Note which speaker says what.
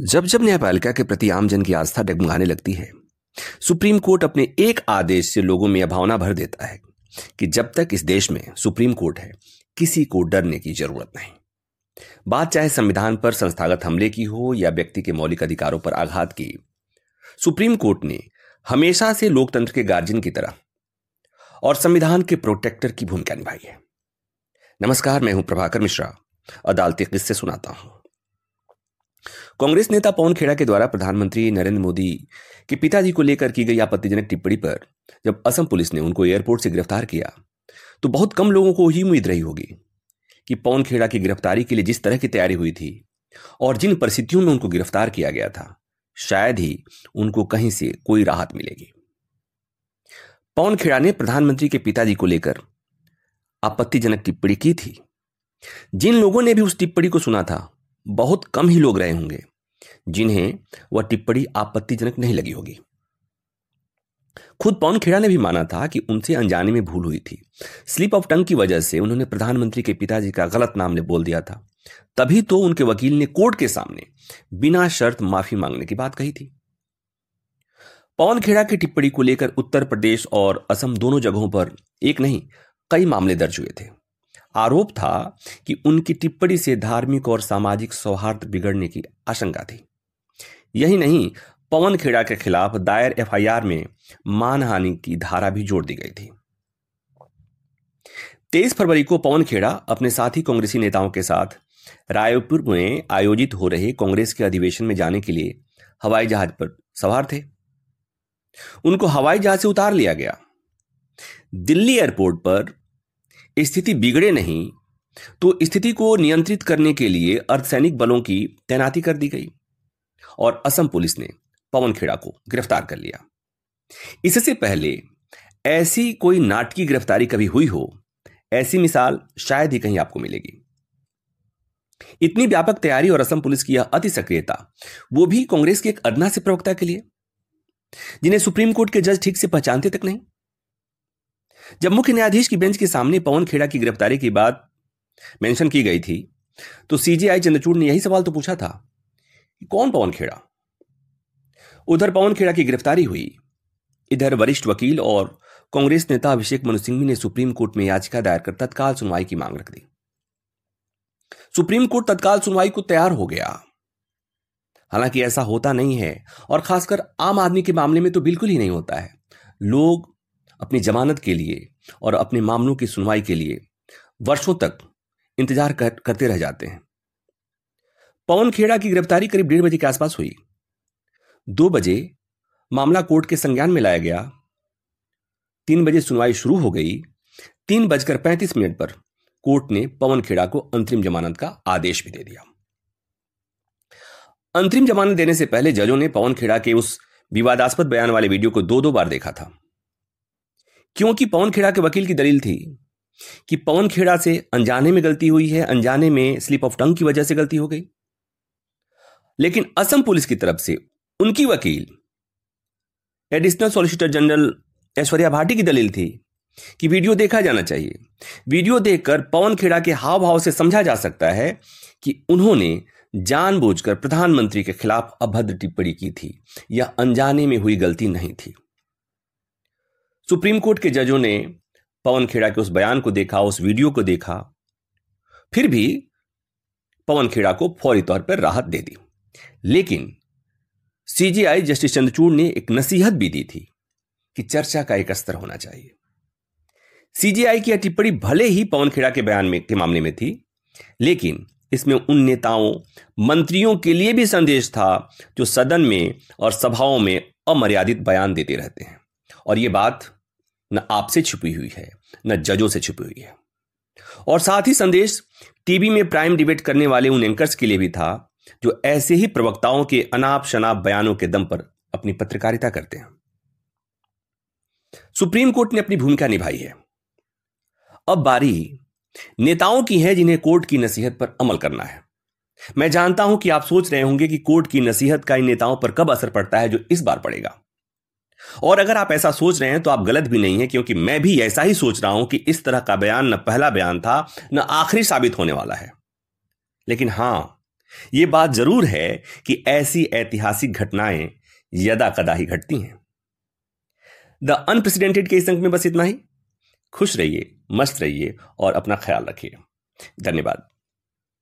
Speaker 1: जब जब न्यायपालिका के प्रति आमजन की आस्था डगमगाने लगती है, सुप्रीम कोर्ट अपने एक आदेश से लोगों में यह भावना भर देता है कि जब तक इस देश में सुप्रीम कोर्ट है, किसी को डरने की ज़रूरत नहीं। बात चाहे संविधान पर संस्थागत हमले की हो या व्यक्ति के मौलिक अधिकारों पर आघात की, सुप्रीम कोर्ट ने हमेशा से लोकतंत्र के गार्जियन की तरह और संविधान के प्रोटेक्टर की भूमिका निभाई है। नमस्कार, मैं हूँ प्रभाकर मिश्रा, अदालती किस्से सुनाता हूँ। कांग्रेस नेता पवन खेड़ा के द्वारा प्रधानमंत्री नरेंद्र मोदी के पिताजी को लेकर की गई आपत्तिजनक टिप्पणी पर जब असम पुलिस ने उनको एयरपोर्ट से गिरफ़्तार किया तो बहुत कम लोगों को ही उम्मीद रही होगी कि पवन खेड़ा की गिरफ्तारी के लिए जिस तरह की तैयारी हुई थी और जिन परिस्थितियों में उनको गिरफ़्तार किया गया था, शायद ही उनको कहीं से कोई राहत मिलेगी। पवन खेड़ा ने प्रधानमंत्री के पिताजी को लेकर आपत्तिजनक टिप्पणी की थी। जिन लोगों ने भी उस टिप्पणी को सुना था, बहुत कम ही लोग रहे होंगे। जिन्हें वह टिप्पणी आपत्तिजनक नहीं लगी होगी। खुद पवन खेड़ा ने भी माना था कि उनसे अनजाने में भूल हुई थी। स्लिप ऑफ़ टंग की वजह से उन्होंने प्रधानमंत्री के पिताजी का गलत नाम ले बोल दिया था। तभी तो उनके वकील ने कोर्ट के सामने बिना शर्त माफ़ी मांगने की बात कही थी। पवन खेड़ा की टिप्पणी को लेकर उत्तर प्रदेश और असम दोनों जगहों पर एक नहीं, कई मामले दर्ज हुए थे। आरोप था कि उनकी टिप्पणी से धार्मिक और सामाजिक सौहार्द बिगड़ने की आशंका थी। यही नहीं, पवन खेड़ा के खिलाफ दायर एफआईआर में मानहानि की धारा भी जोड़ दी गई थी। तेईस फरवरी को पवन खेड़ा अपने साथी कांग्रेसी नेताओं के साथ रायपुर में आयोजित हो रहे कांग्रेस के अधिवेशन में जाने के लिए हवाई जहाज़ पर सवार थे। उनको हवाई जहाज़ से उतार लिया गया। दिल्ली एयरपोर्ट पर स्थिति बिगड़े नहीं तो स्थिति को नियंत्रित करने के लिए अर्धसैनिक बलों की तैनाती कर दी गई और असम पुलिस ने पवन खेड़ा को गिरफ़्तार कर लिया। इससे पहले ऐसी कोई नाटकी गिरफ्तारी कभी हुई हो, ऐसी मिसाल शायद ही कहीं आपको मिलेगी। इतनी व्यापक तैयारी और असम पुलिस की यह अति सक्रियता, वो भी कांग्रेस के एक अदना से प्रवक्ता के लिए, जिन्हें सुप्रीम कोर्ट के जज ठीक से पहचानते तक नहीं। जब मुख्य न्यायाधीश की बेंच के सामने पवन खेड़ा की गिरफ्तारी की बात मेंशन की गई थी तो सीजीआई चंद्रचूड़ ने यही सवाल तो पूछा था कौन पवन खेड़ा? उधर पवन खेड़ा की गिरफ्तारी हुई। इधर वरिष्ठ वकील और कांग्रेस नेता अभिषेक मनु सिंघवी ने सुप्रीम कोर्ट में याचिका दायर कर तत्काल सुनवाई की मांग रख दी। सुप्रीम कोर्ट तत्काल सुनवाई को तैयार हो गया। हालाँकि ऐसा होता नहीं है और खासकर आम आदमी के मामले में तो बिल्कुल ही नहीं होता है। लोग अपनी जमानत के लिए और अपने मामलों की सुनवाई के लिए वर्षों तक इंतज़ार कर, करते रह जाते हैं। पवन खेड़ा की गिरफ्तारी करीब डेढ़ बजे के आसपास हुई। दो बजे मामला कोर्ट के संज्ञान में लाया गया। तीन बजे सुनवाई शुरू हो गई। तीन बजकर पैंतीस मिनट पर कोर्ट ने पवन खेड़ा को अंतरिम जमानत का आदेश भी दे दिया। अंतरिम जमानत देने से पहले जजों ने पवन खेड़ा के उस विवादास्पद बयान वाले वीडियो को दो दो बार देखा था। क्योंकि पवन खेड़ा के वकील की दलील थी कि पवन खेड़ा से अनजाने में गलती हुई है, अनजाने में स्लिप ऑफ़ टंग की वजह से गलती हो गई। लेकिन असम पुलिस की तरफ़ से उनकी वकील additional solicitor general Aishwarya Bhati की दलील थी कि वीडियो देखा जाना चाहिए। वीडियो देखकर पवन खेड़ा के हाव भाव से समझा जा सकता है कि उन्होंने जानबूझकर प्रधानमंत्री के खिलाफ अभद्र टिप्पणी की थी यह अनजाने में हुई गलती नहीं थी। सुप्रीम कोर्ट के जजों ने पवन खेड़ा के उस बयान को देखा, उस वीडियो को देखा, फिर भी पवन खेड़ा को फौरी तौर पर राहत दे दी। लेकिन सीजीआई जस्टिस चंद्रचूड़ ने एक नसीहत भी दी थी कि चर्चा का एक स्तर होना चाहिए। सीजीआई की यह टिप्पणी भले ही पवन खेड़ा के बयान में के मामले में थी, लेकिन इसमें उन नेताओं, मंत्रियों के लिए भी संदेश था जो सदन में और सभाओं में अमर्यादित बयान देते रहते हैं। और यह बात न आपसे छुपी हुई है, न जजों से छुपी हुई है। और साथ ही संदेश टीवी में प्राइम डिबेट करने वाले उन एंकर्स के लिए भी था, जो ऐसे ही प्रवक्ताओं के अनाप शनाप बयानों के दम पर अपनी पत्रकारिता करते हैं। सुप्रीम कोर्ट ने अपनी भूमिका निभाई है। अब बारी नेताओं की है जिन्हें कोर्ट की नसीहत पर अमल करना है। मैं जानता हूँ कि आप सोच रहे होंगे कि कोर्ट की नसीहत का इन नेताओं पर कब असर पड़ता है जो इस बार पड़ेगा। और अगर आप ऐसा सोच रहे हैं तो आप गलत भी नहीं है, क्योंकि मैं भी ऐसा ही सोच रहा हूँ कि इस तरह का बयान, न पहला बयान था, न आखिरी साबित होने वाला है। लेकिन हाँ यह बात ज़रूर है कि ऐसी ऐतिहासिक घटनाएँ यदा कदा ही घटती हैं। द अनप्रेसिडेंटेड के इस अंक में बस इतना ही। खुश रहिए, मस्त रहिए और अपना ख्याल रखिए। धन्यवाद।